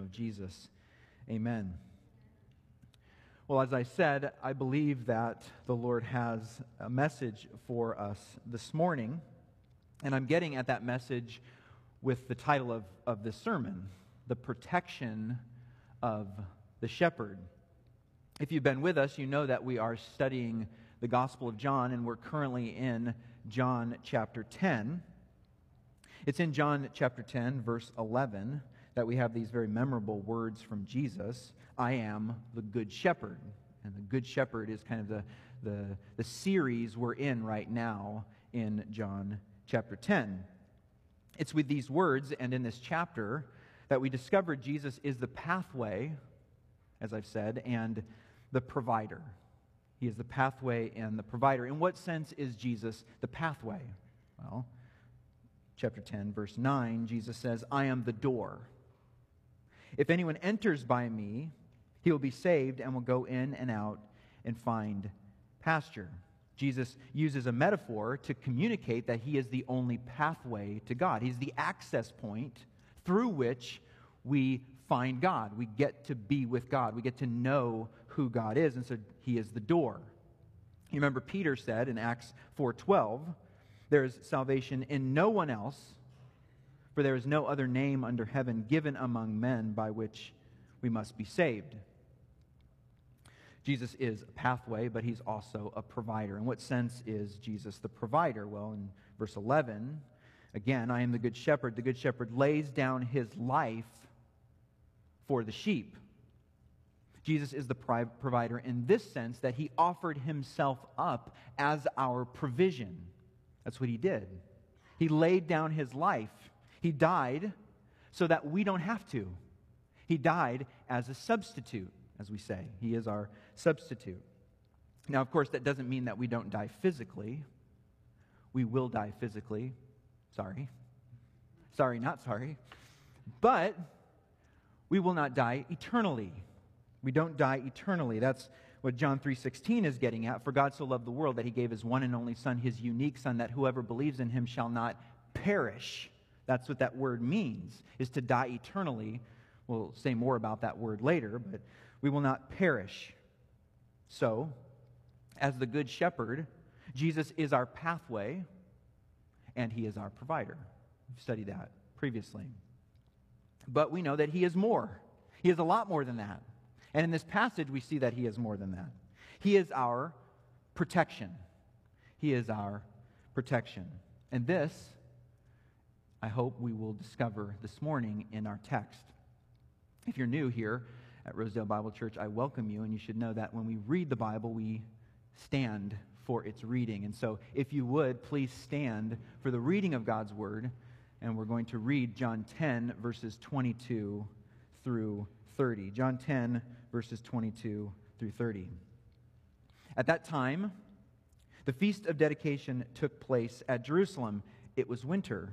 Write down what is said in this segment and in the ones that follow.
of Jesus. Amen. Well, as I said, I believe that the Lord has a message for us this morning, and I'm getting at that message with the title of, of this sermon The Protection of the Shepherd. If you've been with us, you know that we are studying the Gospel of John, and we're currently in John chapter 10. It's in John chapter 10, verse 11 that we have these very memorable words from Jesus I am the Good Shepherd. And the Good Shepherd is kind of the, the, the series we're in right now in John chapter 10. It's with these words and in this chapter that we discover Jesus is the pathway, as I've said, and the provider. He is the pathway and the provider. In what sense is Jesus the pathway? Well, chapter 10, verse 9, Jesus says, I am the door. If anyone enters by me, he will be saved and will go in and out and find pasture. Jesus uses a metaphor to communicate that he is the only pathway to God. He's the access point through which we find God. We get to be with God. We get to know who God is, and so he is the door. You remember Peter said in Acts 4:12, there is salvation in no one else, for there is no other name under heaven given among men by which we must be saved. Jesus is a pathway, but he's also a provider. In what sense is Jesus the provider? Well, in verse 11, again, I am the good shepherd. The good shepherd lays down his life for the sheep. Jesus is the provider in this sense that he offered himself up as our provision. That's what he did. He laid down his life he died so that we don't have to. He died as a substitute, as we say. He is our substitute. Now, of course, that doesn't mean that we don't die physically. We will die physically. Sorry. Sorry, not sorry. But we will not die eternally. We don't die eternally. That's what John 3:16 is getting at. For God so loved the world that he gave his one and only son, his unique son that whoever believes in him shall not perish that's what that word means, is to die eternally. We'll say more about that word later, but we will not perish. So, as the Good Shepherd, Jesus is our pathway and he is our provider. We've studied that previously. But we know that he is more. He is a lot more than that. And in this passage, we see that he is more than that. He is our protection. He is our protection. And this I hope we will discover this morning in our text. If you're new here at Rosedale Bible Church, I welcome you, and you should know that when we read the Bible, we stand for its reading. And so, if you would, please stand for the reading of God's Word, and we're going to read John 10, verses 22 through 30. John 10, verses 22 through 30. At that time, the feast of dedication took place at Jerusalem. It was winter.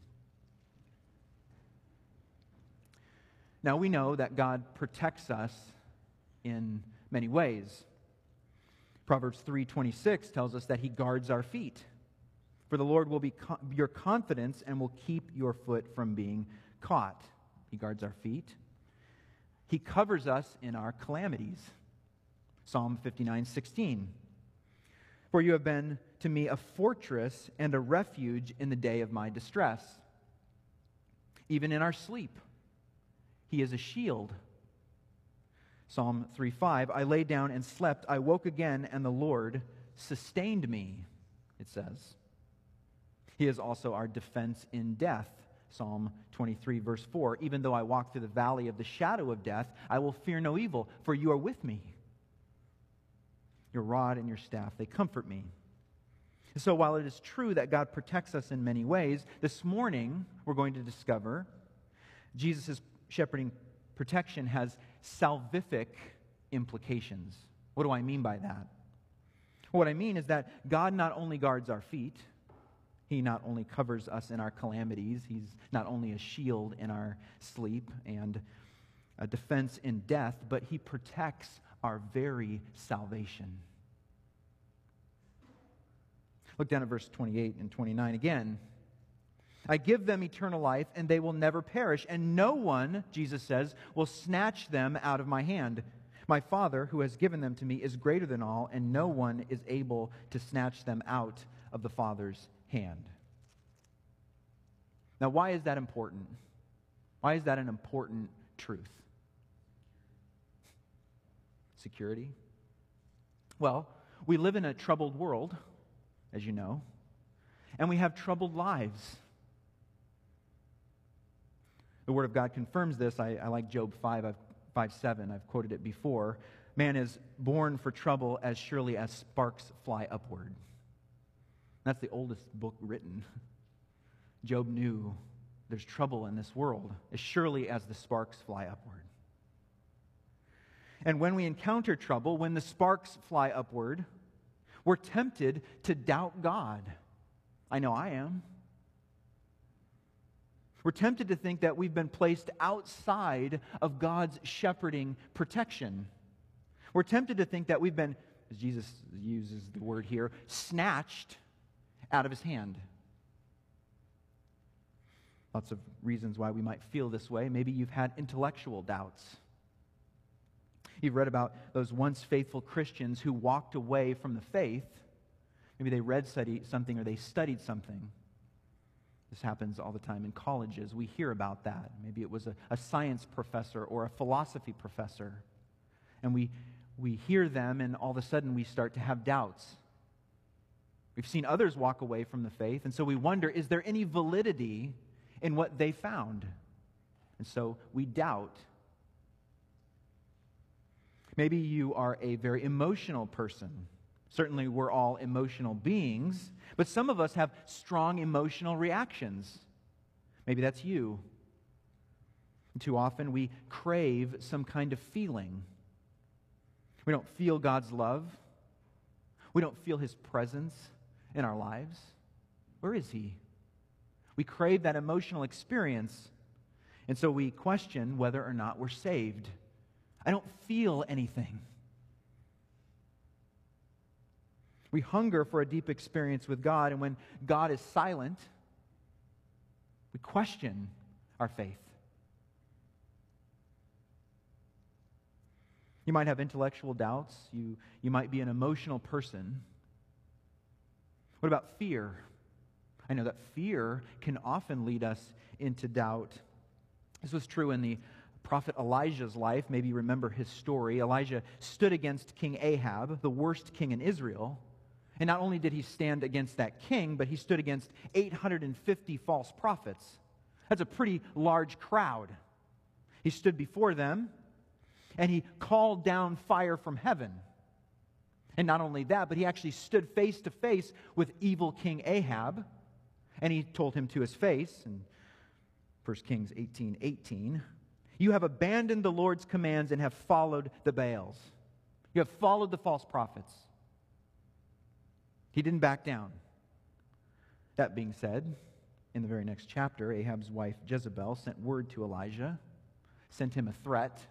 Now we know that God protects us in many ways. Proverbs 3:26 tells us that he guards our feet. For the Lord will be co- your confidence and will keep your foot from being caught. He guards our feet. He covers us in our calamities. Psalm 59:16. For you have been to me a fortress and a refuge in the day of my distress. Even in our sleep, he is a shield. Psalm 3:5, I lay down and slept, I woke again, and the Lord sustained me, it says. He is also our defense in death. Psalm 23, verse 4 Even though I walk through the valley of the shadow of death, I will fear no evil, for you are with me. Your rod and your staff, they comfort me. So while it is true that God protects us in many ways, this morning we're going to discover Jesus' shepherding protection has salvific implications. What do I mean by that? What I mean is that God not only guards our feet, He not only covers us in our calamities, He's not only a shield in our sleep and a defense in death, but He protects our very salvation. Look down at verse 28 and 29 again. I give them eternal life, and they will never perish, and no one, Jesus says, will snatch them out of my hand. My Father, who has given them to me, is greater than all, and no one is able to snatch them out of the Father's hand. Now, why is that important? Why is that an important truth? Security? Well, we live in a troubled world, as you know, and we have troubled lives. The Word of God confirms this. I, I like Job 5, I've, 5 7. I've quoted it before. Man is born for trouble as surely as sparks fly upward. That's the oldest book written. Job knew there's trouble in this world as surely as the sparks fly upward. And when we encounter trouble, when the sparks fly upward, we're tempted to doubt God. I know I am. We're tempted to think that we've been placed outside of God's shepherding protection. We're tempted to think that we've been, as Jesus uses the word here, snatched out of his hand. Lots of reasons why we might feel this way. Maybe you've had intellectual doubts. You've read about those once faithful Christians who walked away from the faith. Maybe they read study, something or they studied something this happens all the time in colleges. We hear about that. Maybe it was a, a science professor or a philosophy professor. And we, we hear them, and all of a sudden we start to have doubts. We've seen others walk away from the faith, and so we wonder is there any validity in what they found? And so we doubt. Maybe you are a very emotional person. Certainly, we're all emotional beings, but some of us have strong emotional reactions. Maybe that's you. Too often, we crave some kind of feeling. We don't feel God's love, we don't feel His presence in our lives. Where is He? We crave that emotional experience, and so we question whether or not we're saved. I don't feel anything. We hunger for a deep experience with God, and when God is silent, we question our faith. You might have intellectual doubts. You, you might be an emotional person. What about fear? I know that fear can often lead us into doubt. This was true in the prophet Elijah's life. Maybe you remember his story. Elijah stood against King Ahab, the worst king in Israel. And not only did he stand against that king, but he stood against 850 false prophets. That's a pretty large crowd. He stood before them and he called down fire from heaven. And not only that, but he actually stood face to face with evil King Ahab and he told him to his face in 1 Kings 18 18, You have abandoned the Lord's commands and have followed the Baals. You have followed the false prophets. He didn't back down. That being said, in the very next chapter, Ahab's wife Jezebel sent word to Elijah, sent him a threat,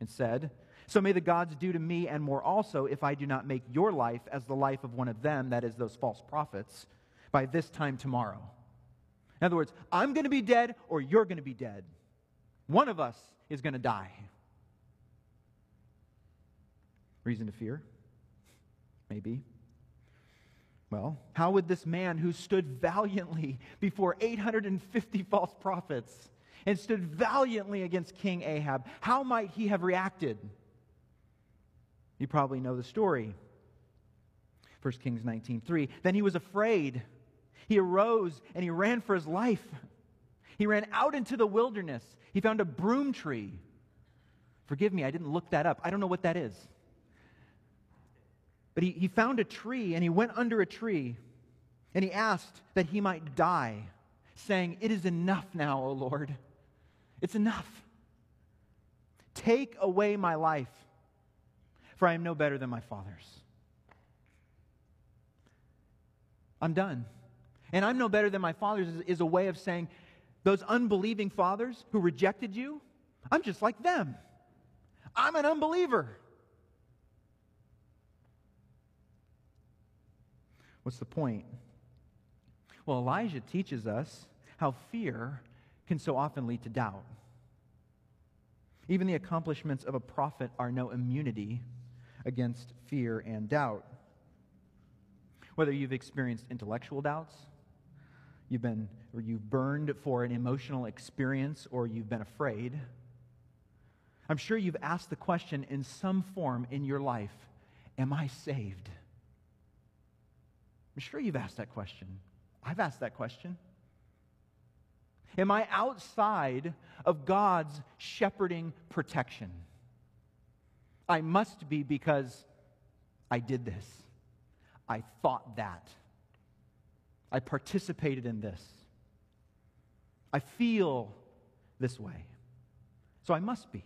and said, So may the gods do to me and more also if I do not make your life as the life of one of them, that is, those false prophets, by this time tomorrow. In other words, I'm going to be dead or you're going to be dead. One of us is going to die. Reason to fear? Maybe. Well, how would this man who stood valiantly before 850 false prophets and stood valiantly against King Ahab, how might he have reacted? You probably know the story. 1 Kings 19:3. Then he was afraid. He arose and he ran for his life. He ran out into the wilderness. He found a broom tree. Forgive me, I didn't look that up. I don't know what that is. But he, he found a tree and he went under a tree and he asked that he might die, saying, It is enough now, O Lord. It's enough. Take away my life, for I am no better than my father's. I'm done. And I'm no better than my father's is, is, a way of saying, those unbelieving fathers who rejected you, I'm just like them. I'm an unbeliever. What's the point? Well, Elijah teaches us how fear can so often lead to doubt. Even the accomplishments of a prophet are no immunity against fear and doubt. Whether you've experienced intellectual doubts, you've been or you've burned for an emotional experience or you've been afraid, I'm sure you've asked the question in some form in your life, am I saved? I'm sure you've asked that question. I've asked that question. Am I outside of God's shepherding protection? I must be because I did this. I thought that. I participated in this. I feel this way. So I must be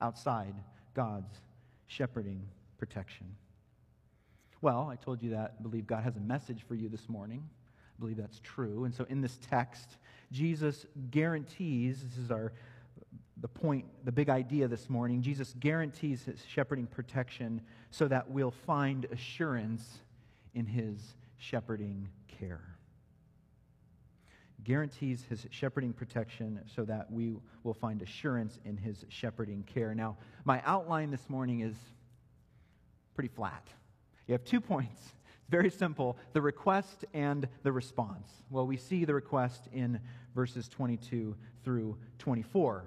outside God's shepherding protection. Well, I told you that I believe God has a message for you this morning. I believe that's true. And so in this text, Jesus guarantees, this is our the point, the big idea this morning, Jesus guarantees his shepherding protection so that we'll find assurance in his shepherding care. Guarantees his shepherding protection so that we will find assurance in his shepherding care. Now, my outline this morning is pretty flat. You have two points. It's very simple the request and the response. Well, we see the request in verses 22 through 24.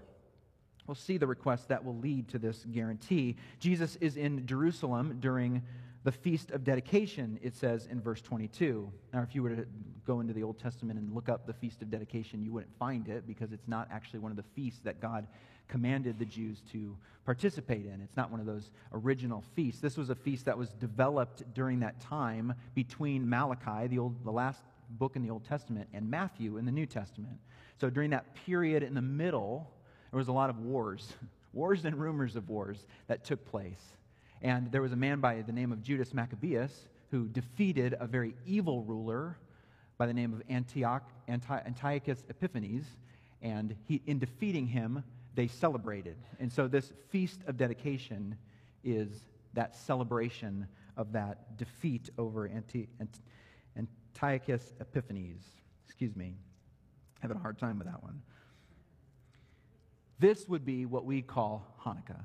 We'll see the request that will lead to this guarantee. Jesus is in Jerusalem during the Feast of Dedication, it says in verse 22. Now, if you were to go into the Old Testament and look up the Feast of Dedication, you wouldn't find it because it's not actually one of the feasts that God commanded the Jews to participate in. It's not one of those original feasts. This was a feast that was developed during that time between Malachi, the, old, the last book in the Old Testament, and Matthew in the New Testament. So during that period in the middle, there was a lot of wars, wars and rumors of wars that took place. And there was a man by the name of Judas Maccabeus who defeated a very evil ruler by the name of Antioch, Antiochus Epiphanes. And he, in defeating him, they celebrated. And so this feast of dedication is that celebration of that defeat over Anti, Antiochus Epiphanes. Excuse me. Having a hard time with that one. This would be what we call Hanukkah.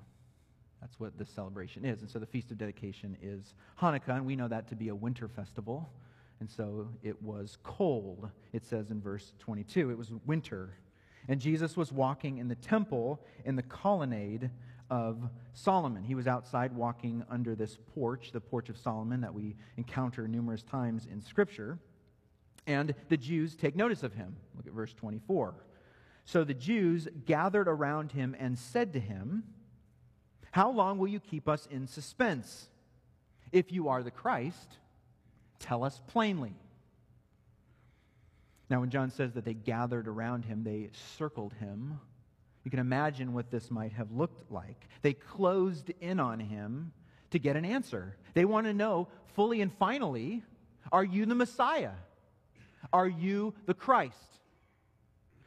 That's what this celebration is. And so the Feast of Dedication is Hanukkah, and we know that to be a winter festival. And so it was cold, it says in verse 22. It was winter. And Jesus was walking in the temple in the colonnade of Solomon. He was outside walking under this porch, the porch of Solomon, that we encounter numerous times in Scripture. And the Jews take notice of him. Look at verse 24. So the Jews gathered around him and said to him, How long will you keep us in suspense? If you are the Christ, tell us plainly. Now, when John says that they gathered around him, they circled him. You can imagine what this might have looked like. They closed in on him to get an answer. They want to know fully and finally are you the Messiah? Are you the Christ?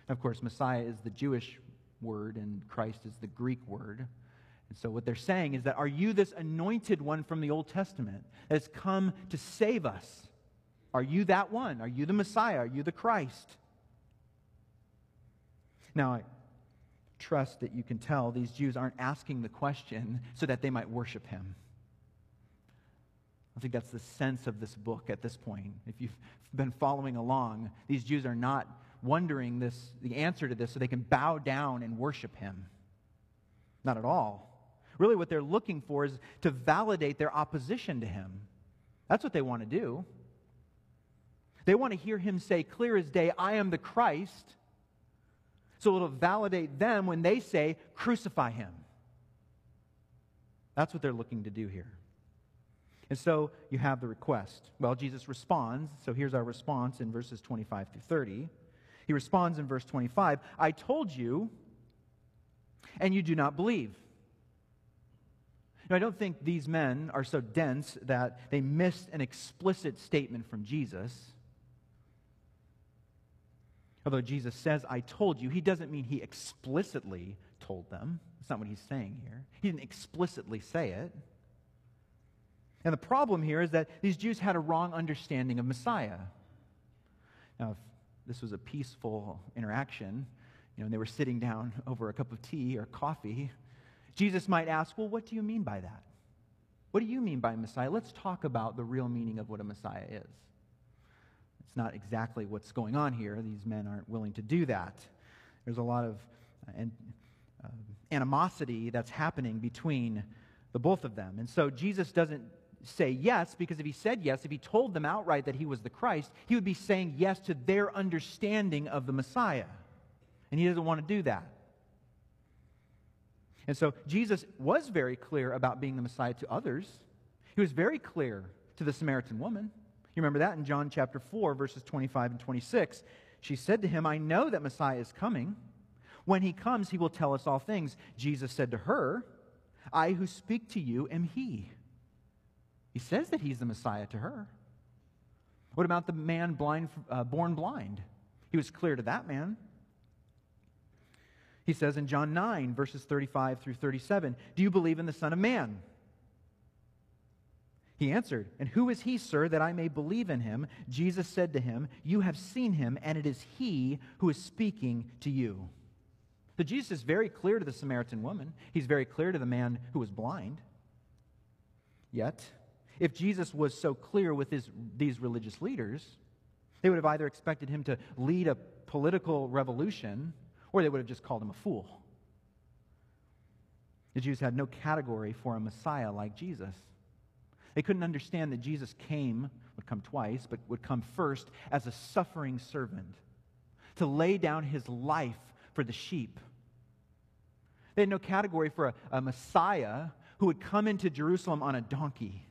Of course, Messiah is the Jewish word and Christ is the Greek word. And so, what they're saying is that are you this anointed one from the Old Testament that has come to save us? Are you that one? Are you the Messiah? Are you the Christ? Now, I trust that you can tell these Jews aren't asking the question so that they might worship him. I think that's the sense of this book at this point. If you've been following along, these Jews are not wondering this, the answer to this so they can bow down and worship him. Not at all. Really, what they're looking for is to validate their opposition to him. That's what they want to do. They want to hear him say, clear as day, I am the Christ. So it'll validate them when they say, crucify him. That's what they're looking to do here. And so you have the request. Well, Jesus responds. So here's our response in verses 25 through 30. He responds in verse 25 I told you, and you do not believe. Now, I don't think these men are so dense that they missed an explicit statement from Jesus. Although Jesus says, I told you, he doesn't mean he explicitly told them. That's not what he's saying here. He didn't explicitly say it. And the problem here is that these Jews had a wrong understanding of Messiah. Now, if this was a peaceful interaction, you know, and they were sitting down over a cup of tea or coffee, Jesus might ask, Well, what do you mean by that? What do you mean by Messiah? Let's talk about the real meaning of what a Messiah is. It's not exactly what's going on here. These men aren't willing to do that. There's a lot of uh, uh, animosity that's happening between the both of them. And so Jesus doesn't say yes because if he said yes, if he told them outright that he was the Christ, he would be saying yes to their understanding of the Messiah. And he doesn't want to do that. And so Jesus was very clear about being the Messiah to others. He was very clear to the Samaritan woman. You remember that in John chapter 4, verses 25 and 26. She said to him, I know that Messiah is coming. When he comes, he will tell us all things. Jesus said to her, I who speak to you am he. He says that he's the Messiah to her. What about the man blind, uh, born blind? He was clear to that man. He says in John 9, verses 35 through 37, Do you believe in the Son of Man? He answered, And who is he, sir, that I may believe in him? Jesus said to him, You have seen him, and it is he who is speaking to you. So Jesus is very clear to the Samaritan woman. He's very clear to the man who was blind. Yet, if Jesus was so clear with his, these religious leaders, they would have either expected him to lead a political revolution or they would have just called him a fool. The Jews had no category for a Messiah like Jesus. They couldn't understand that Jesus came, would come twice, but would come first as a suffering servant to lay down his life for the sheep. They had no category for a, a Messiah who would come into Jerusalem on a donkey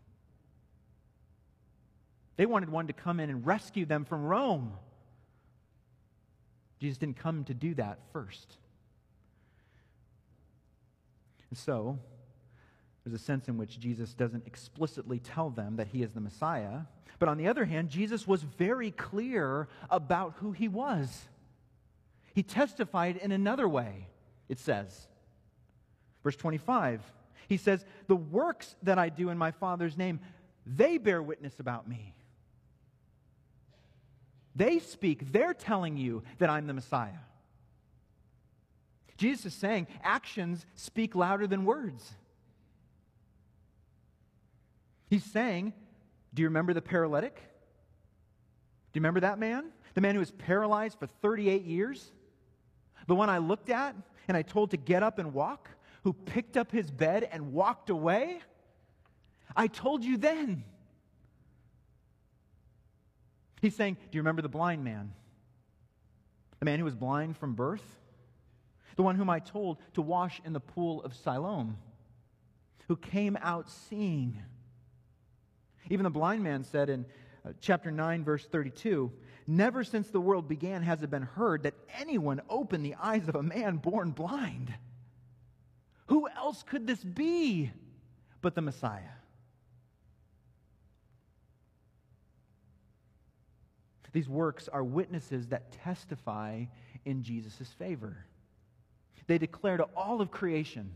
they wanted one to come in and rescue them from Rome. Jesus didn't come to do that first. And so, there's a sense in which Jesus doesn't explicitly tell them that he is the Messiah. But on the other hand, Jesus was very clear about who he was. He testified in another way, it says. Verse 25, he says, The works that I do in my Father's name, they bear witness about me. They speak, they're telling you that I'm the Messiah. Jesus is saying actions speak louder than words. He's saying, Do you remember the paralytic? Do you remember that man? The man who was paralyzed for 38 years? The one I looked at and I told to get up and walk, who picked up his bed and walked away? I told you then. He's saying, Do you remember the blind man? The man who was blind from birth? The one whom I told to wash in the pool of Siloam, who came out seeing. Even the blind man said in uh, chapter 9, verse 32 Never since the world began has it been heard that anyone opened the eyes of a man born blind. Who else could this be but the Messiah? These works are witnesses that testify in Jesus' favor. They declare to all of creation,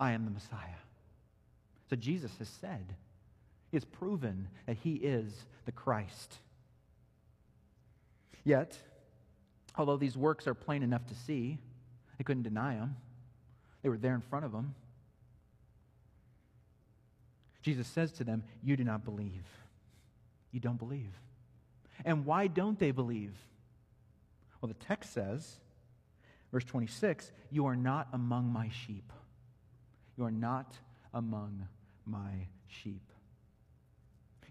I am the Messiah. So Jesus has said, He has proven that He is the Christ. Yet, although these works are plain enough to see, they couldn't deny them. They were there in front of them. Jesus says to them, You do not believe. You don't believe. And why don't they believe? Well, the text says, verse 26, You are not among my sheep. You are not among my sheep.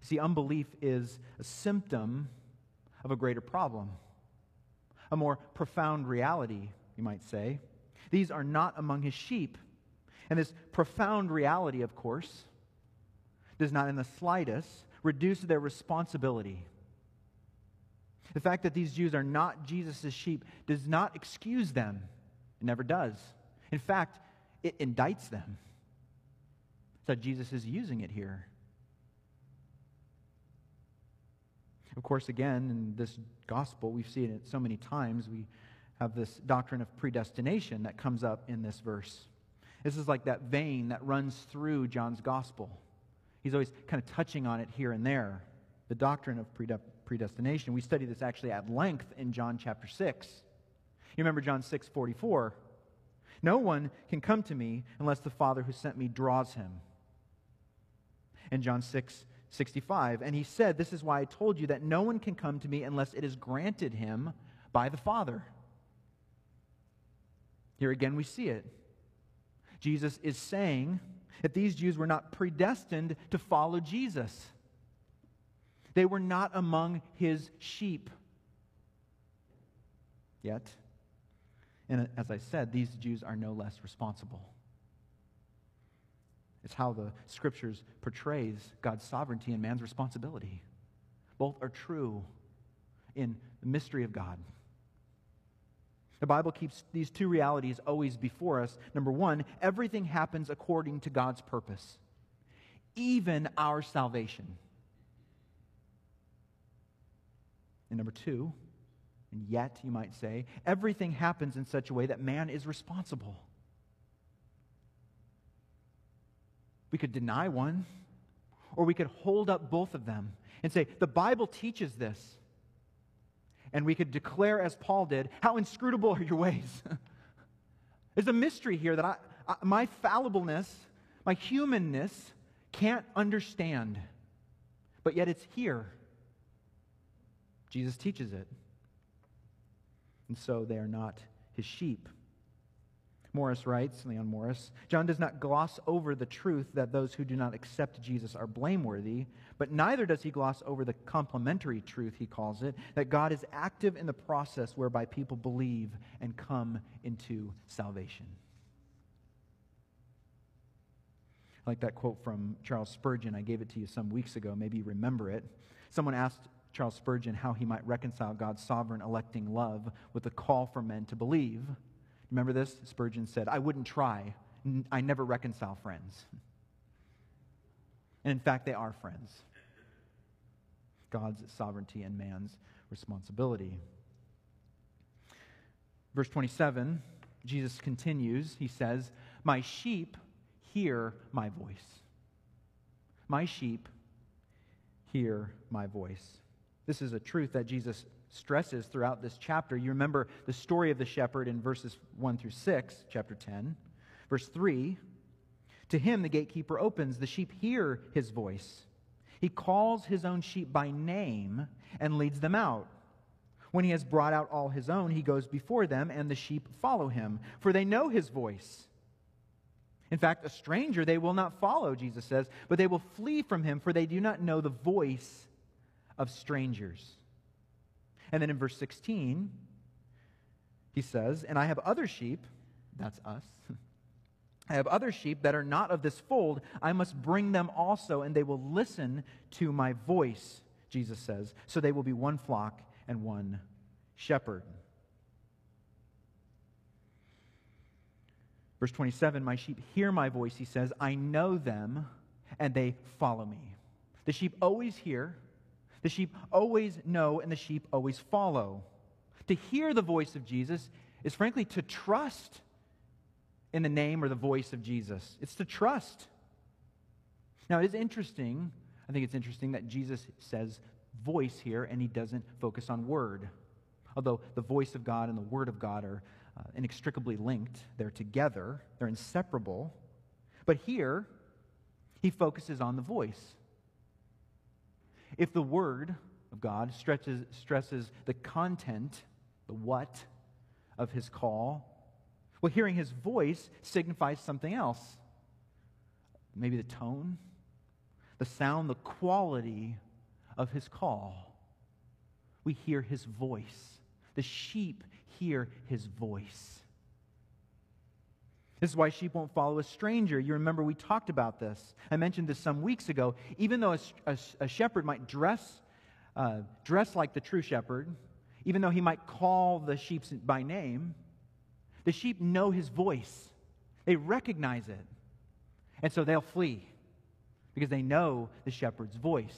See, unbelief is a symptom of a greater problem, a more profound reality, you might say. These are not among his sheep. And this profound reality, of course, does not in the slightest reduce their responsibility. The fact that these Jews are not Jesus' sheep does not excuse them. It never does. In fact, it indicts them. So Jesus is using it here. Of course, again, in this gospel, we've seen it so many times. We have this doctrine of predestination that comes up in this verse. This is like that vein that runs through John's gospel. He's always kind of touching on it here and there. The doctrine of predestination. We study this actually at length in John chapter 6. You remember John 6 44. No one can come to me unless the Father who sent me draws him. And John 6 65. And he said, This is why I told you that no one can come to me unless it is granted him by the Father. Here again, we see it. Jesus is saying that these Jews were not predestined to follow Jesus, they were not among his sheep. Yet, and as I said, these Jews are no less responsible. It's how the scriptures portrays God's sovereignty and man's responsibility. Both are true in the mystery of God. The Bible keeps these two realities always before us. Number one, everything happens according to God's purpose, even our salvation. And number two, and yet, you might say, everything happens in such a way that man is responsible. We could deny one, or we could hold up both of them and say, the Bible teaches this. And we could declare, as Paul did, how inscrutable are your ways. There's a mystery here that I, I, my fallibleness, my humanness, can't understand. But yet it's here. Jesus teaches it. And so they are not his sheep. Morris writes, Leon Morris, John does not gloss over the truth that those who do not accept Jesus are blameworthy, but neither does he gloss over the complementary truth, he calls it, that God is active in the process whereby people believe and come into salvation. I like that quote from Charles Spurgeon. I gave it to you some weeks ago. Maybe you remember it. Someone asked Charles Spurgeon how he might reconcile God's sovereign electing love with the call for men to believe. Remember this? Spurgeon said, I wouldn't try. I never reconcile friends. And in fact, they are friends. God's sovereignty and man's responsibility. Verse 27, Jesus continues. He says, My sheep hear my voice. My sheep hear my voice. This is a truth that Jesus stresses throughout this chapter. You remember the story of the shepherd in verses 1 through 6, chapter 10. Verse 3 To him the gatekeeper opens, the sheep hear his voice. He calls his own sheep by name and leads them out. When he has brought out all his own, he goes before them, and the sheep follow him, for they know his voice. In fact, a stranger they will not follow, Jesus says, but they will flee from him, for they do not know the voice of strangers. And then in verse 16, he says, And I have other sheep, that's us. I have other sheep that are not of this fold. I must bring them also, and they will listen to my voice, Jesus says. So they will be one flock and one shepherd. Verse 27 My sheep hear my voice, he says. I know them, and they follow me. The sheep always hear, the sheep always know and the sheep always follow. To hear the voice of Jesus is frankly to trust in the name or the voice of Jesus. It's to trust. Now, it is interesting. I think it's interesting that Jesus says voice here and he doesn't focus on word. Although the voice of God and the word of God are uh, inextricably linked, they're together, they're inseparable. But here, he focuses on the voice. If the Word of God stretches, stresses the content, the what of his call, well, hearing his voice signifies something else. maybe the tone, the sound, the quality of his call. We hear his voice. The sheep hear his voice. This is why sheep won't follow a stranger. You remember we talked about this. I mentioned this some weeks ago. Even though a, a, a shepherd might dress, uh, dress like the true shepherd, even though he might call the sheep by name, the sheep know his voice. They recognize it. And so they'll flee because they know the shepherd's voice.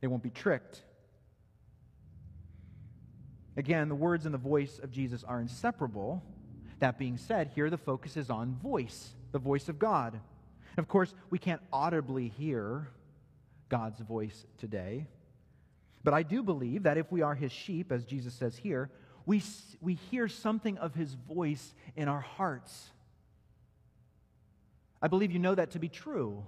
They won't be tricked. Again, the words and the voice of Jesus are inseparable. That being said, here the focus is on voice, the voice of God. Of course, we can't audibly hear God's voice today. But I do believe that if we are his sheep, as Jesus says here, we, we hear something of his voice in our hearts. I believe you know that to be true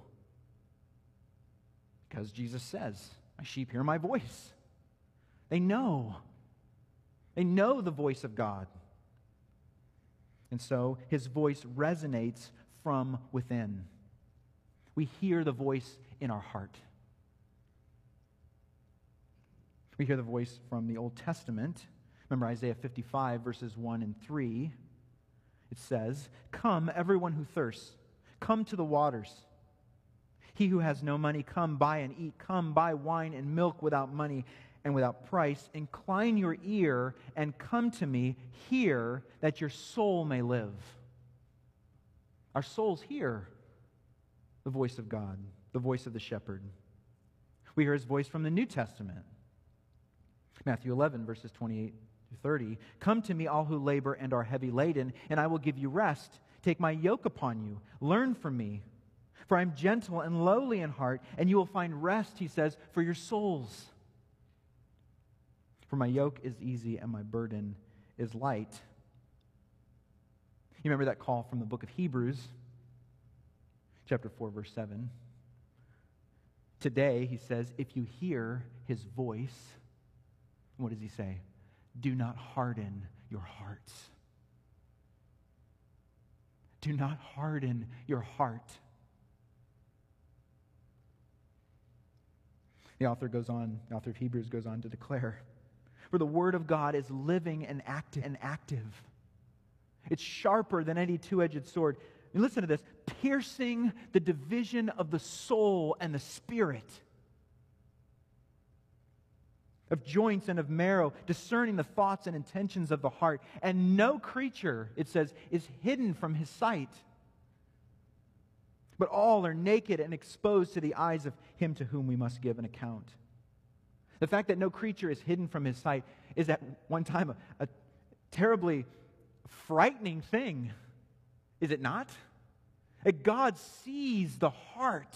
because Jesus says, My sheep hear my voice. They know. They know the voice of God. And so his voice resonates from within. We hear the voice in our heart. We hear the voice from the Old Testament. Remember Isaiah 55, verses 1 and 3. It says, Come, everyone who thirsts, come to the waters. He who has no money, come buy and eat. Come buy wine and milk without money and without price. Incline your ear and come to me. Hear that your soul may live. Our souls hear the voice of God, the voice of the shepherd. We hear his voice from the New Testament. Matthew 11, verses 28 to 30. Come to me, all who labor and are heavy laden, and I will give you rest. Take my yoke upon you. Learn from me, for I am gentle and lowly in heart, and you will find rest, he says, for your souls. For my yoke is easy and my burden is light. You remember that call from the book of Hebrews, chapter 4, verse 7. Today, he says, if you hear his voice, what does he say? Do not harden your hearts. Do not harden your heart. The author goes on, the author of Hebrews goes on to declare, for the word of God is living and active and active. It's sharper than any two-edged sword. And listen to this, piercing the division of the soul and the spirit of joints and of marrow, discerning the thoughts and intentions of the heart. And no creature, it says, is hidden from his sight. But all are naked and exposed to the eyes of him to whom we must give an account. The fact that no creature is hidden from his sight is at one time a, a terribly frightening thing, is it not? That God sees the heart.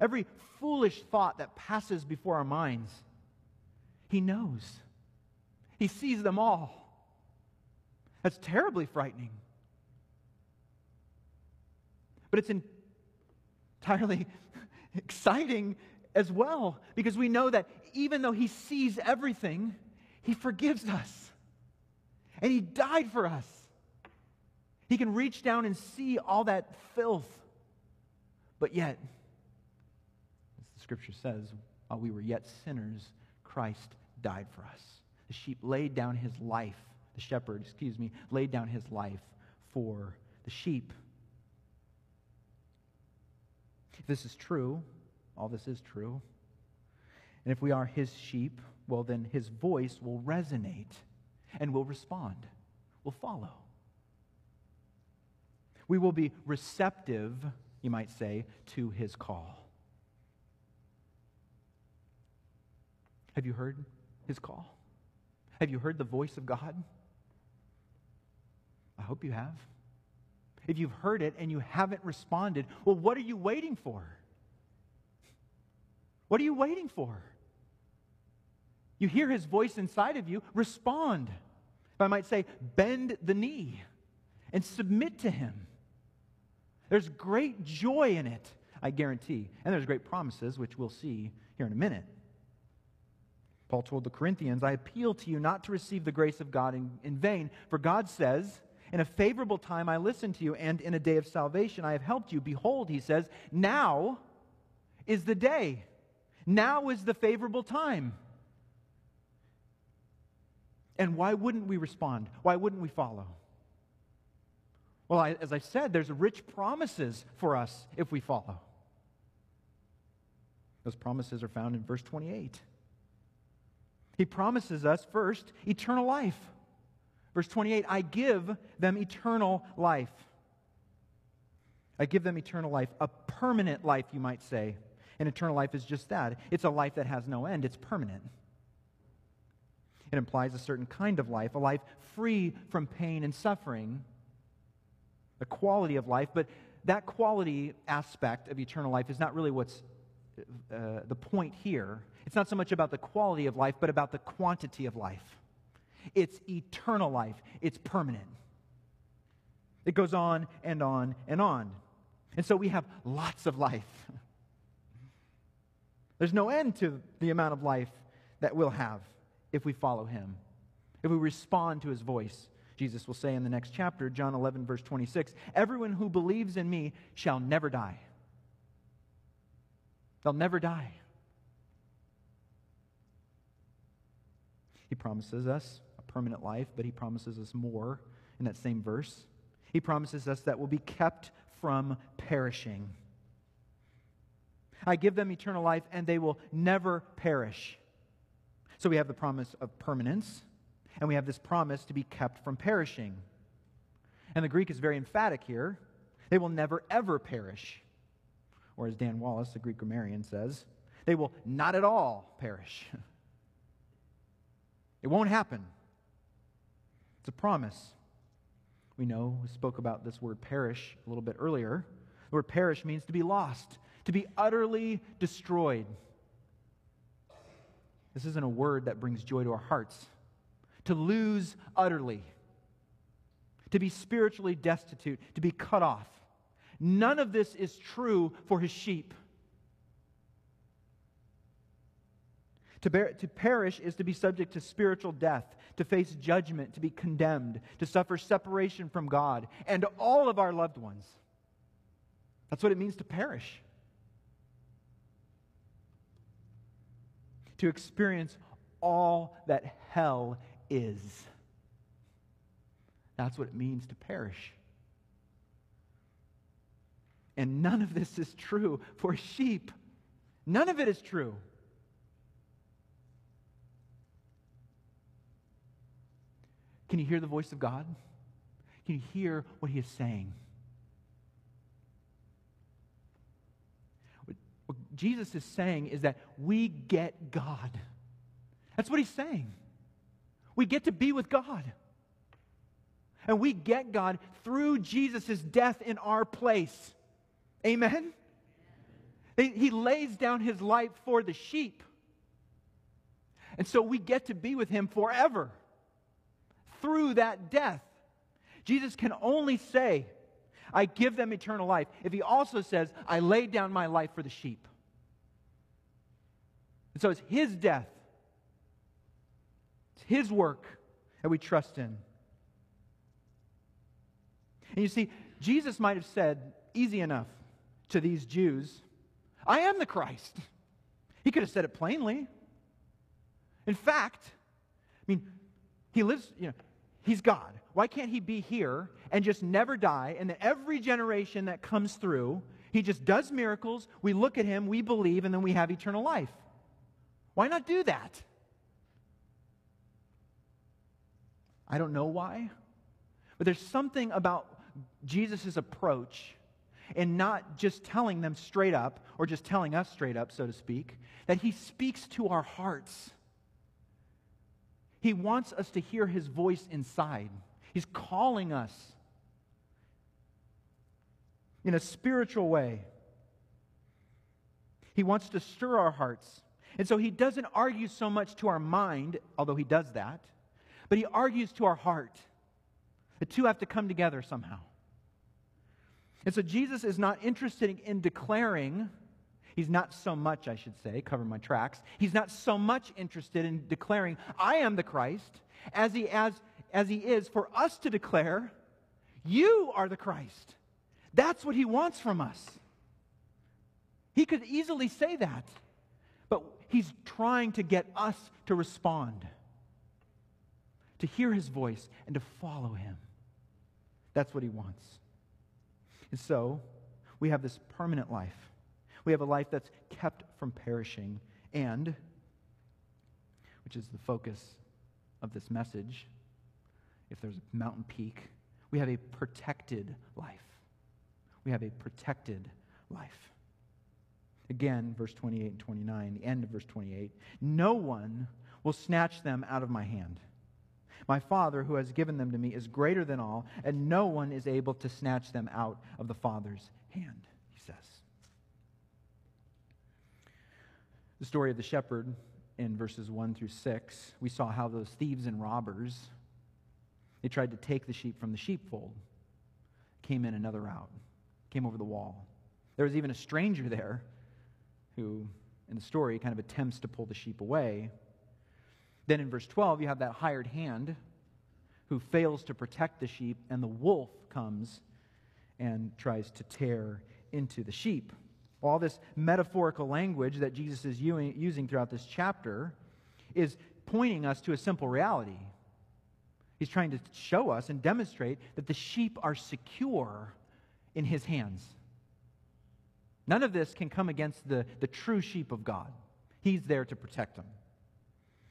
Every foolish thought that passes before our minds, He knows. He sees them all. That's terribly frightening. But it's entirely exciting as well because we know that even though He sees everything, He forgives us. And He died for us. He can reach down and see all that filth. But yet, as the Scripture says, while we were yet sinners, Christ died for us. The sheep laid down his life, the shepherd, excuse me, laid down his life for the sheep. If this is true, all this is true, and if we are his sheep, well, then his voice will resonate and will respond, will follow. We will be receptive, you might say, to his call. Have you heard his call? Have you heard the voice of God? I hope you have. If you've heard it and you haven't responded, well, what are you waiting for? What are you waiting for? You hear his voice inside of you, respond. If I might say, bend the knee and submit to him. There's great joy in it, I guarantee. And there's great promises, which we'll see here in a minute. Paul told the Corinthians, I appeal to you not to receive the grace of God in, in vain, for God says, In a favorable time I listened to you, and in a day of salvation I have helped you. Behold, he says, now is the day. Now is the favorable time. And why wouldn't we respond? Why wouldn't we follow? Well, I, as I said, there's rich promises for us if we follow. Those promises are found in verse 28. He promises us, first, eternal life. Verse 28 I give them eternal life. I give them eternal life, a permanent life, you might say. And eternal life is just that it's a life that has no end, it's permanent. It implies a certain kind of life, a life free from pain and suffering, a quality of life. But that quality aspect of eternal life is not really what's uh, the point here. It's not so much about the quality of life, but about the quantity of life. It's eternal life, it's permanent. It goes on and on and on. And so we have lots of life. There's no end to the amount of life that we'll have if we follow him, if we respond to his voice. Jesus will say in the next chapter, John 11, verse 26, Everyone who believes in me shall never die. They'll never die. He promises us a permanent life, but he promises us more in that same verse. He promises us that we'll be kept from perishing. I give them eternal life, and they will never perish. So we have the promise of permanence, and we have this promise to be kept from perishing. And the Greek is very emphatic here. They will never, ever perish. Or as Dan Wallace, the Greek grammarian, says, they will not at all perish. It won't happen. It's a promise. We know, we spoke about this word perish a little bit earlier. The word perish means to be lost, to be utterly destroyed. This isn't a word that brings joy to our hearts. To lose utterly, to be spiritually destitute, to be cut off. None of this is true for his sheep. To, bear, to perish is to be subject to spiritual death, to face judgment, to be condemned, to suffer separation from God and all of our loved ones. That's what it means to perish. To experience all that hell is. That's what it means to perish. And none of this is true for sheep. None of it is true. Can you hear the voice of God? Can you hear what he is saying? What Jesus is saying is that we get God. That's what he's saying. We get to be with God. And we get God through Jesus' death in our place. Amen? He lays down his life for the sheep. And so we get to be with him forever through that death. Jesus can only say, I give them eternal life, if he also says, I laid down my life for the sheep. And so it's his death, it's his work that we trust in. And you see, Jesus might have said, easy enough, to these Jews, I am the Christ. He could have said it plainly. In fact, I mean, he lives, you know, He's God. Why can't he be here and just never die? And then every generation that comes through, he just does miracles. We look at him, we believe, and then we have eternal life. Why not do that? I don't know why, but there's something about Jesus' approach in not just telling them straight up, or just telling us straight up, so to speak, that he speaks to our hearts. He wants us to hear his voice inside. He's calling us in a spiritual way. He wants to stir our hearts. And so he doesn't argue so much to our mind, although he does that, but he argues to our heart. The two have to come together somehow. And so Jesus is not interested in declaring He's not so much, I should say, cover my tracks. He's not so much interested in declaring, I am the Christ, as he, as, as he is for us to declare You are the Christ. That's what he wants from us. He could easily say that, he's trying to get us to respond, to hear his voice, and to follow him. That's what he wants. And so, we have this permanent life. We have a life that's kept from perishing, and, which is the focus of this message, if there's a mountain peak, we have a protected life. We have a protected life. Again, verse 28 and 29, the end of verse 28. No one will snatch them out of my hand. My Father, who has given them to me, is greater than all, and no one is able to snatch them out of the Father's hand, he says. The story of the shepherd in verses 1 through 6, we saw how those thieves and robbers, they tried to take the sheep from the sheepfold, came in another route, came over the wall. There was even a stranger there who, in the story, kind of attempts to pull the sheep away. Then in verse 12, you have that hired hand who fails to protect the sheep, and the wolf comes and tries to tear into the sheep. All this metaphorical language that Jesus is using throughout this chapter is pointing us to a simple reality. He's trying to show us and demonstrate that the sheep are secure in his hands. None of this can come against the, the true sheep of God. He's there to protect them.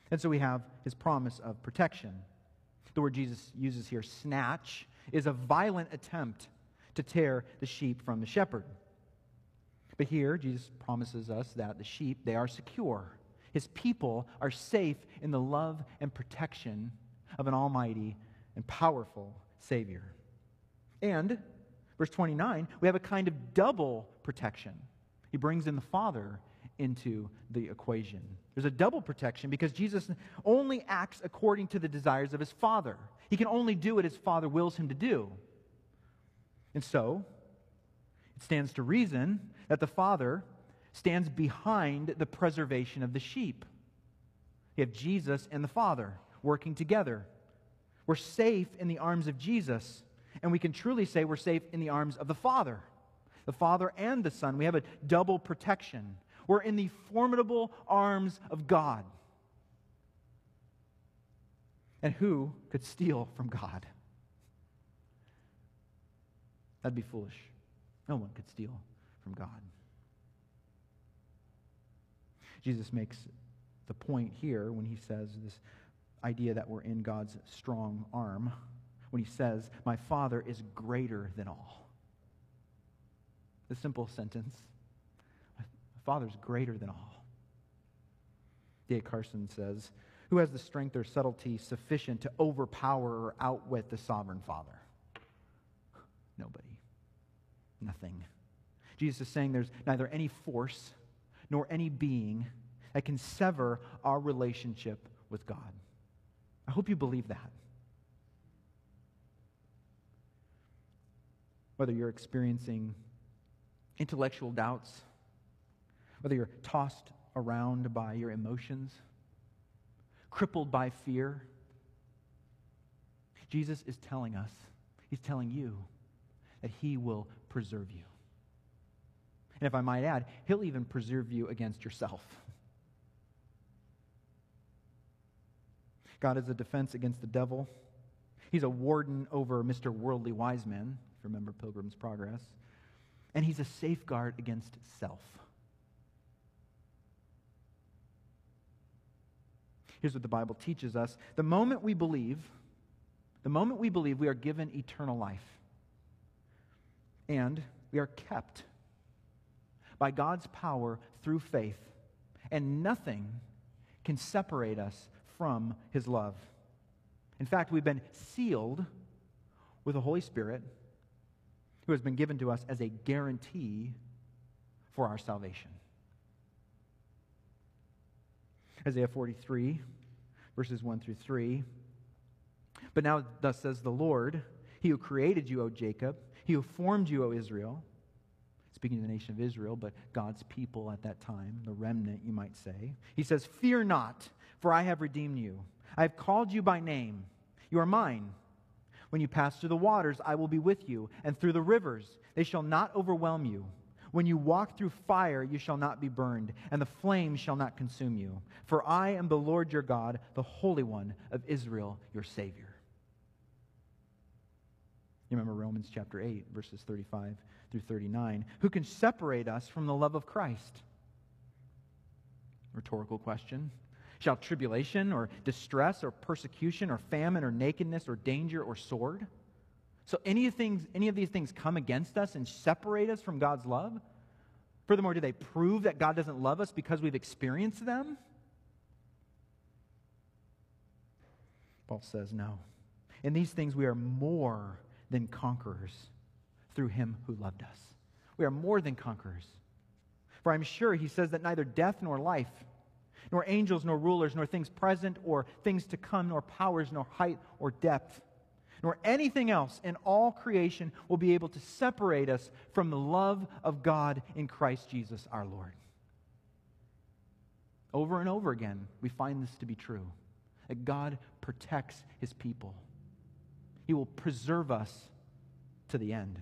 And so we have his promise of protection. The word Jesus uses here, snatch, is a violent attempt to tear the sheep from the shepherd. But here, Jesus promises us that the sheep, they are secure. His people are safe in the love and protection of an almighty and powerful Savior. And Verse 29, we have a kind of double protection. He brings in the Father into the equation. There's a double protection because Jesus only acts according to the desires of his Father. He can only do what his Father wills him to do. And so, it stands to reason that the Father stands behind the preservation of the sheep. You have Jesus and the Father working together. We're safe in the arms of Jesus. And we can truly say we're safe in the arms of the Father, the Father and the Son. We have a double protection. We're in the formidable arms of God. And who could steal from God? That'd be foolish. No one could steal from God. Jesus makes the point here when he says this idea that we're in God's strong arm when he says, My Father is greater than all. The simple sentence My Father is greater than all. D.A. Carson says, Who has the strength or subtlety sufficient to overpower or outwit the sovereign Father? Nobody. Nothing. Jesus is saying there's neither any force nor any being that can sever our relationship with God. I hope you believe that. Whether you're experiencing intellectual doubts, whether you're tossed around by your emotions, crippled by fear, Jesus is telling us, He's telling you that He will preserve you. And if I might add, He'll even preserve you against yourself. God is a defense against the devil. He's a warden over Mr. Worldly Wiseman remember Pilgrim's Progress. And he's a safeguard against self. Here's what the Bible teaches us the moment we believe, the moment we believe, we are given eternal life. And we are kept by God's power through faith. And nothing can separate us from his love. In fact, we've been sealed with the Holy Spirit who has been given to us as a guarantee for our salvation. Isaiah 43, verses 1 through 3. But now, thus says the Lord, He who created you, O Jacob, He who formed you, O Israel. Speaking to the nation of Israel, but God's people at that time, the remnant, you might say. He says, Fear not, for I have redeemed you. I have called you by name. You are mine. When you pass through the waters, I will be with you, and through the rivers, they shall not overwhelm you. When you walk through fire, you shall not be burned, and the flame shall not consume you. For I am the Lord your God, the Holy One of Israel, your Savior. You remember Romans chapter 8, verses 35 through 39. Who can separate us from the love of Christ? Rhetorical question. Shall tribulation or distress or persecution or famine or nakedness or danger or sword? So any of, things, any of these things come against us and separate us from God's love? Furthermore, do they prove that God doesn't love us because we've experienced them? Paul says no. In these things, we are more than conquerors through him who loved us. We are more than conquerors. For I'm sure he says that neither death nor life, nor angels nor rulers, nor things present or things to come, nor powers, nor height or depth, nor anything else in all creation will be able to separate us from the love of God in Christ Jesus our Lord. Over and over again, we find this to be true that God protects his people, he will preserve us to the end.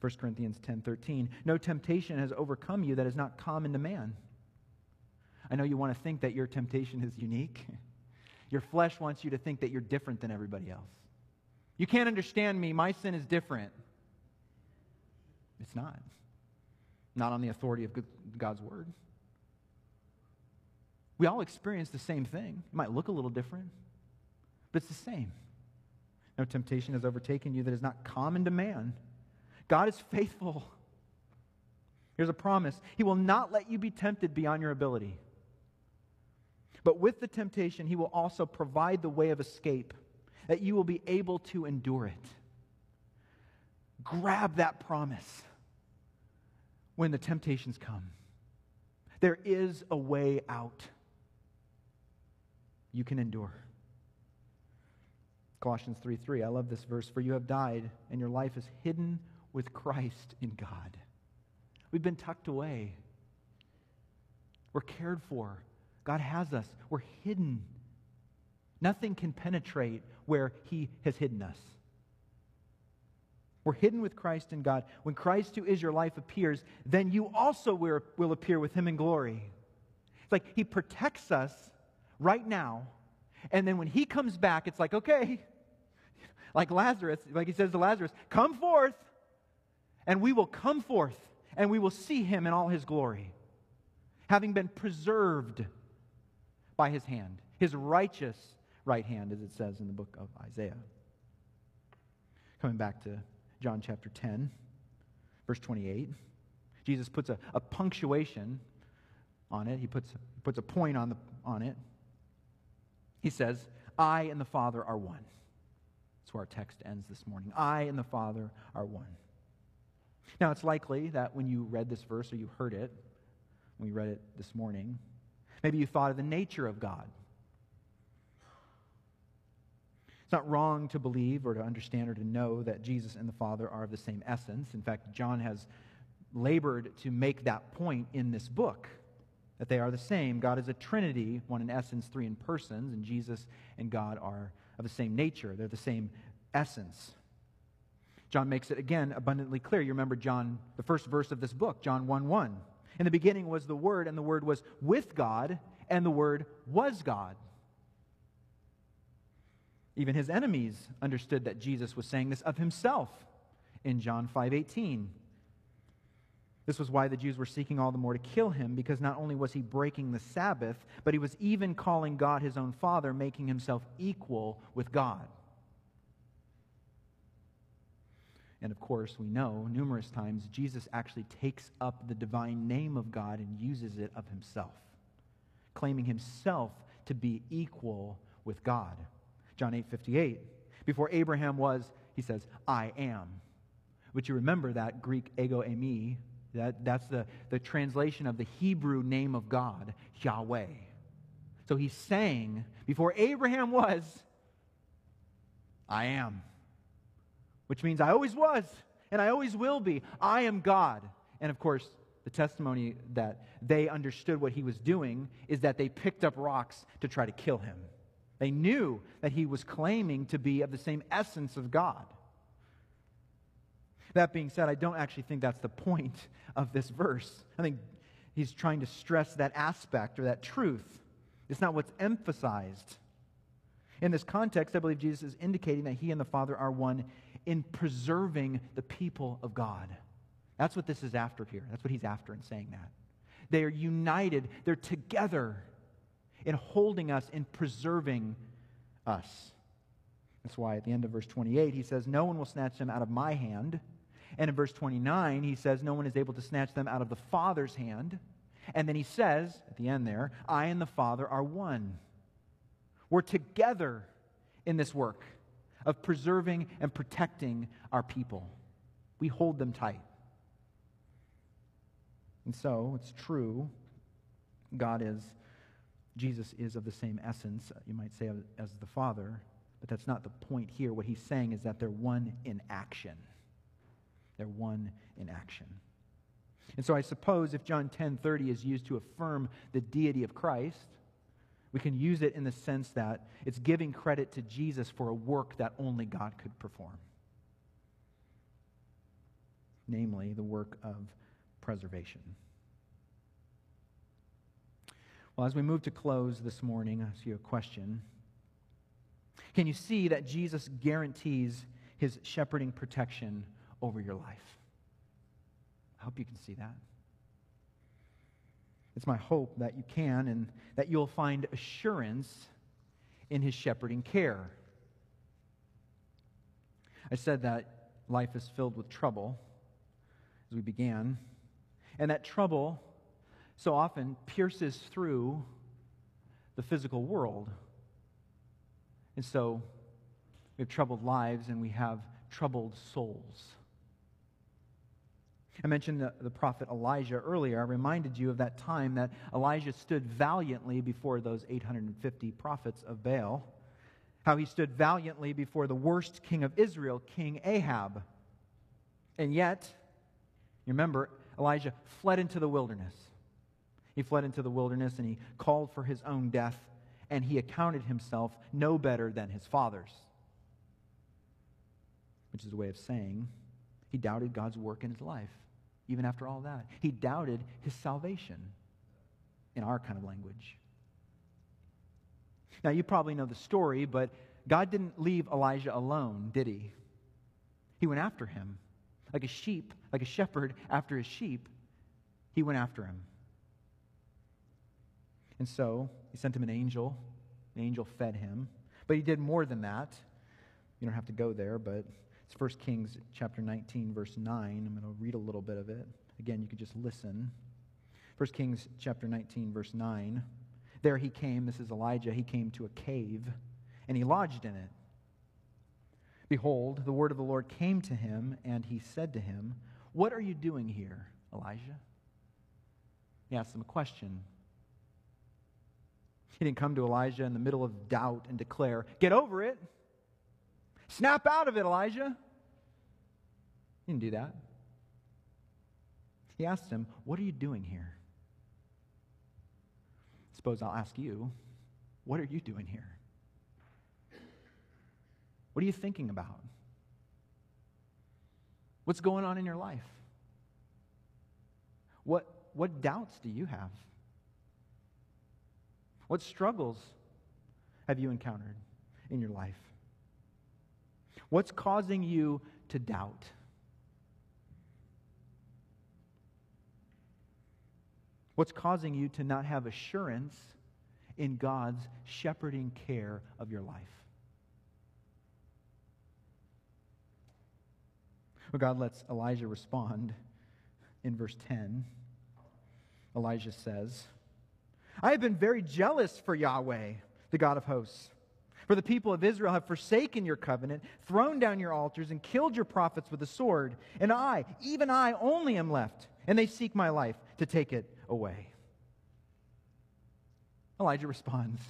1 Corinthians 10:13 No temptation has overcome you that is not common to man. I know you want to think that your temptation is unique. Your flesh wants you to think that you're different than everybody else. You can't understand me. My sin is different. It's not. Not on the authority of God's word. We all experience the same thing. It might look a little different, but it's the same. No temptation has overtaken you that is not common to man. God is faithful. Here's a promise He will not let you be tempted beyond your ability. But with the temptation, He will also provide the way of escape that you will be able to endure it. Grab that promise when the temptations come. There is a way out. You can endure. Colossians 3 3. I love this verse. For you have died, and your life is hidden with Christ in God. We've been tucked away. We're cared for. God has us. We're hidden. Nothing can penetrate where He has hidden us. We're hidden with Christ in God. When Christ, who is your life, appears, then you also will appear with Him in glory. It's like He protects us right now, and then when He comes back, it's like, okay, like Lazarus, like He says to Lazarus, come forth and we will come forth and we will see him in all his glory, having been preserved by his hand, his righteous right hand, as it says in the book of Isaiah. Coming back to John chapter 10, verse 28, Jesus puts a, a punctuation on it, he puts, puts a point on, the, on it. He says, I and the Father are one. That's where our text ends this morning. I and the Father are one. Now, it's likely that when you read this verse or you heard it, when we read it this morning, maybe you thought of the nature of God. It's not wrong to believe or to understand or to know that Jesus and the Father are of the same essence. In fact, John has labored to make that point in this book that they are the same. God is a trinity, one in essence, three in persons, and Jesus and God are of the same nature. They're the same essence. John makes it again abundantly clear. You remember John, the first verse of this book, John 1 1. In the beginning was the Word, and the Word was with God, and the Word was God. Even his enemies understood that Jesus was saying this of himself in John 5:18. This was why the Jews were seeking all the more to kill him because not only was he breaking the Sabbath, but he was even calling God his own father, making himself equal with God. And of course, we know numerous times Jesus actually takes up the divine name of God and uses it of himself, claiming himself to be equal with God. John 8 58. Before Abraham was, he says, I am. But you remember that Greek ego eimi, that, that's the, the translation of the Hebrew name of God, Yahweh. So he's saying, before Abraham was, I am which means I always was and I always will be. I am God. And of course, the testimony that they understood what he was doing is that they picked up rocks to try to kill him. They knew that he was claiming to be of the same essence of God. That being said, I don't actually think that's the point of this verse. I think he's trying to stress that aspect or that truth. It's not what's emphasized. In this context, I believe Jesus is indicating that he and the Father are one in preserving the people of God. That's what this is after here. That's what he's after in saying that. They are united, they're together in holding us, in preserving us. That's why at the end of verse 28, he says, No one will snatch them out of my hand. And in verse 29, he says, No one is able to snatch them out of the Father's hand. And then he says, at the end there, I and the Father are one. We're together in this work of preserving and protecting our people. We hold them tight. And so, it's true, God is Jesus is of the same essence, you might say, as the Father, but that's not the point here. What he's saying is that they're one in action. They're one in action. And so I suppose if John 10:30 is used to affirm the deity of Christ, we can use it in the sense that it's giving credit to Jesus for a work that only God could perform. Namely, the work of preservation. Well, as we move to close this morning, I ask you a question. Can you see that Jesus guarantees his shepherding protection over your life? I hope you can see that. It's my hope that you can and that you'll find assurance in his shepherding care. I said that life is filled with trouble as we began, and that trouble so often pierces through the physical world. And so we have troubled lives and we have troubled souls. I mentioned the, the, prophet Elijah earlier. I reminded you of that time that Elijah stood valiantly before those 850 prophets of Baal. How he stood valiantly before the worst king of Israel, King Ahab. And yet, you remember, Elijah fled into the wilderness. He fled into the wilderness and he called for his own death, and he accounted himself no better than his fathers. Which is a way of saying he doubted God's work in his life, even after all that. He doubted his salvation in our kind of language. Now, you probably know the story, but God didn't leave Elijah alone, did he? He went after him. Like a sheep, like a shepherd after his sheep, he went after him. And so he sent him an angel. The angel fed him. But he did more than that. You don't have to go there, but it's 1 Kings chapter 19, verse 9. I'm going to read a little bit of it. Again, you could just listen. 1 Kings chapter 19, verse 9. There he came, this is Elijah, he came to a cave, and he lodged in it. Behold, the word of the Lord came to him, and he said to him, What are you doing here, Elijah? He asked him a question. He didn't come to Elijah in the middle of doubt and declare, Get over it. Snap out of it, Elijah. He didn't do that. He asked him, What are you doing here? Suppose I'll ask you, What are you doing here? What are you thinking about? What's going on in your life? What, what doubts do you have? What struggles have you encountered in your life? What's causing you to doubt? What's causing you to not have assurance in God's shepherding care of your life? Well, God lets Elijah respond in verse 10. Elijah says, I have been very jealous for Yahweh, the God of hosts. For the people of Israel have forsaken your covenant, thrown down your altars, and killed your prophets with the sword. And I, even I only am left, and they seek my life to take it away. Elijah responds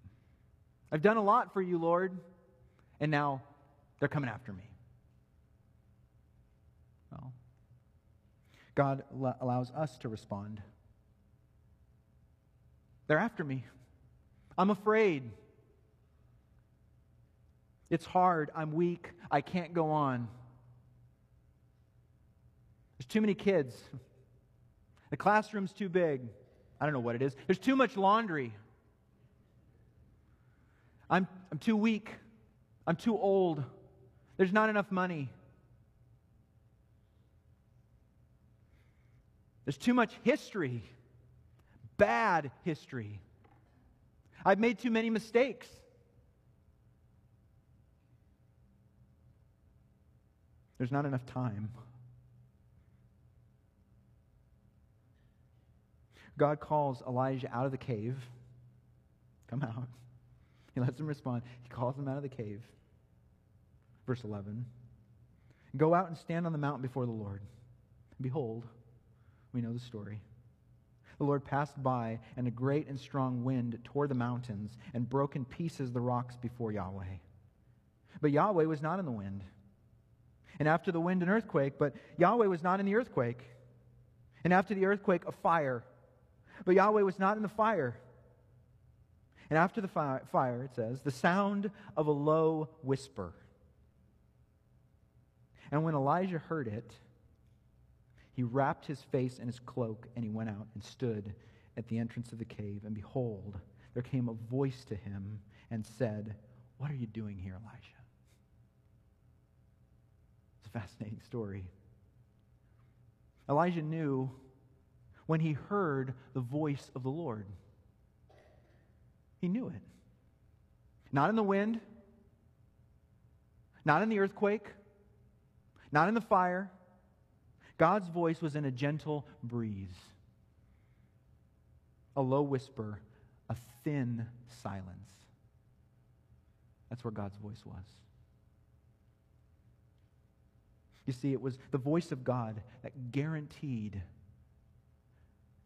I've done a lot for you, Lord, and now they're coming after me. Well, God allows us to respond they're after me. I'm afraid. It's hard. I'm weak. I can't go on. There's too many kids. The classroom's too big. I don't know what it is. There's too much laundry. I'm, I'm too weak. I'm too old. There's not enough money. There's too much history, bad history. I've made too many mistakes. There's not enough time. God calls Elijah out of the cave. Come out. He lets him respond. He calls him out of the cave. Verse 11 Go out and stand on the mountain before the Lord. Behold, we know the story. The Lord passed by, and a great and strong wind tore the mountains and broke in pieces the rocks before Yahweh. But Yahweh was not in the wind. And after the wind, an earthquake, but Yahweh was not in the earthquake. And after the earthquake, a fire. But Yahweh was not in the fire. And after the fire, it says, the sound of a low whisper. And when Elijah heard it, he wrapped his face in his cloak and he went out and stood at the entrance of the cave. And behold, there came a voice to him and said, What are you doing here, Elijah? A fascinating story. Elijah knew when he heard the voice of the Lord. He knew it. Not in the wind, not in the earthquake, not in the fire. God's voice was in a gentle breeze, a low whisper, a thin silence. That's where God's voice was. You see, it was the voice of God that guaranteed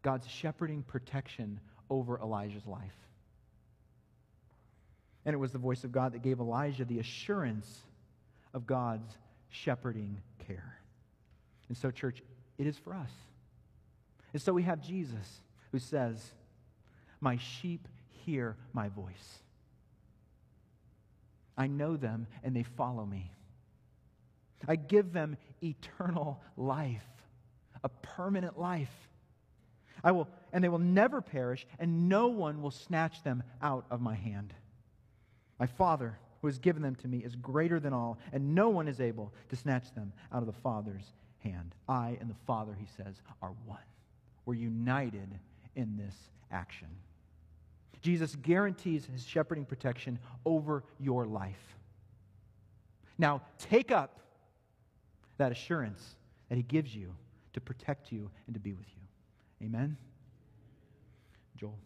God's shepherding protection over Elijah's life. And it was the voice of God that gave Elijah the assurance of God's shepherding care. And so, church, it is for us. And so we have Jesus who says, My sheep hear my voice. I know them and they follow me. I give them eternal life, a permanent life. I will, and they will never perish, and no one will snatch them out of my hand. My Father, who has given them to me, is greater than all, and no one is able to snatch them out of the Father's hand. I and the Father, he says, are one. We're united in this action. Jesus guarantees his shepherding protection over your life. Now, take up that assurance that he gives you to protect you and to be with you. Amen? Joel.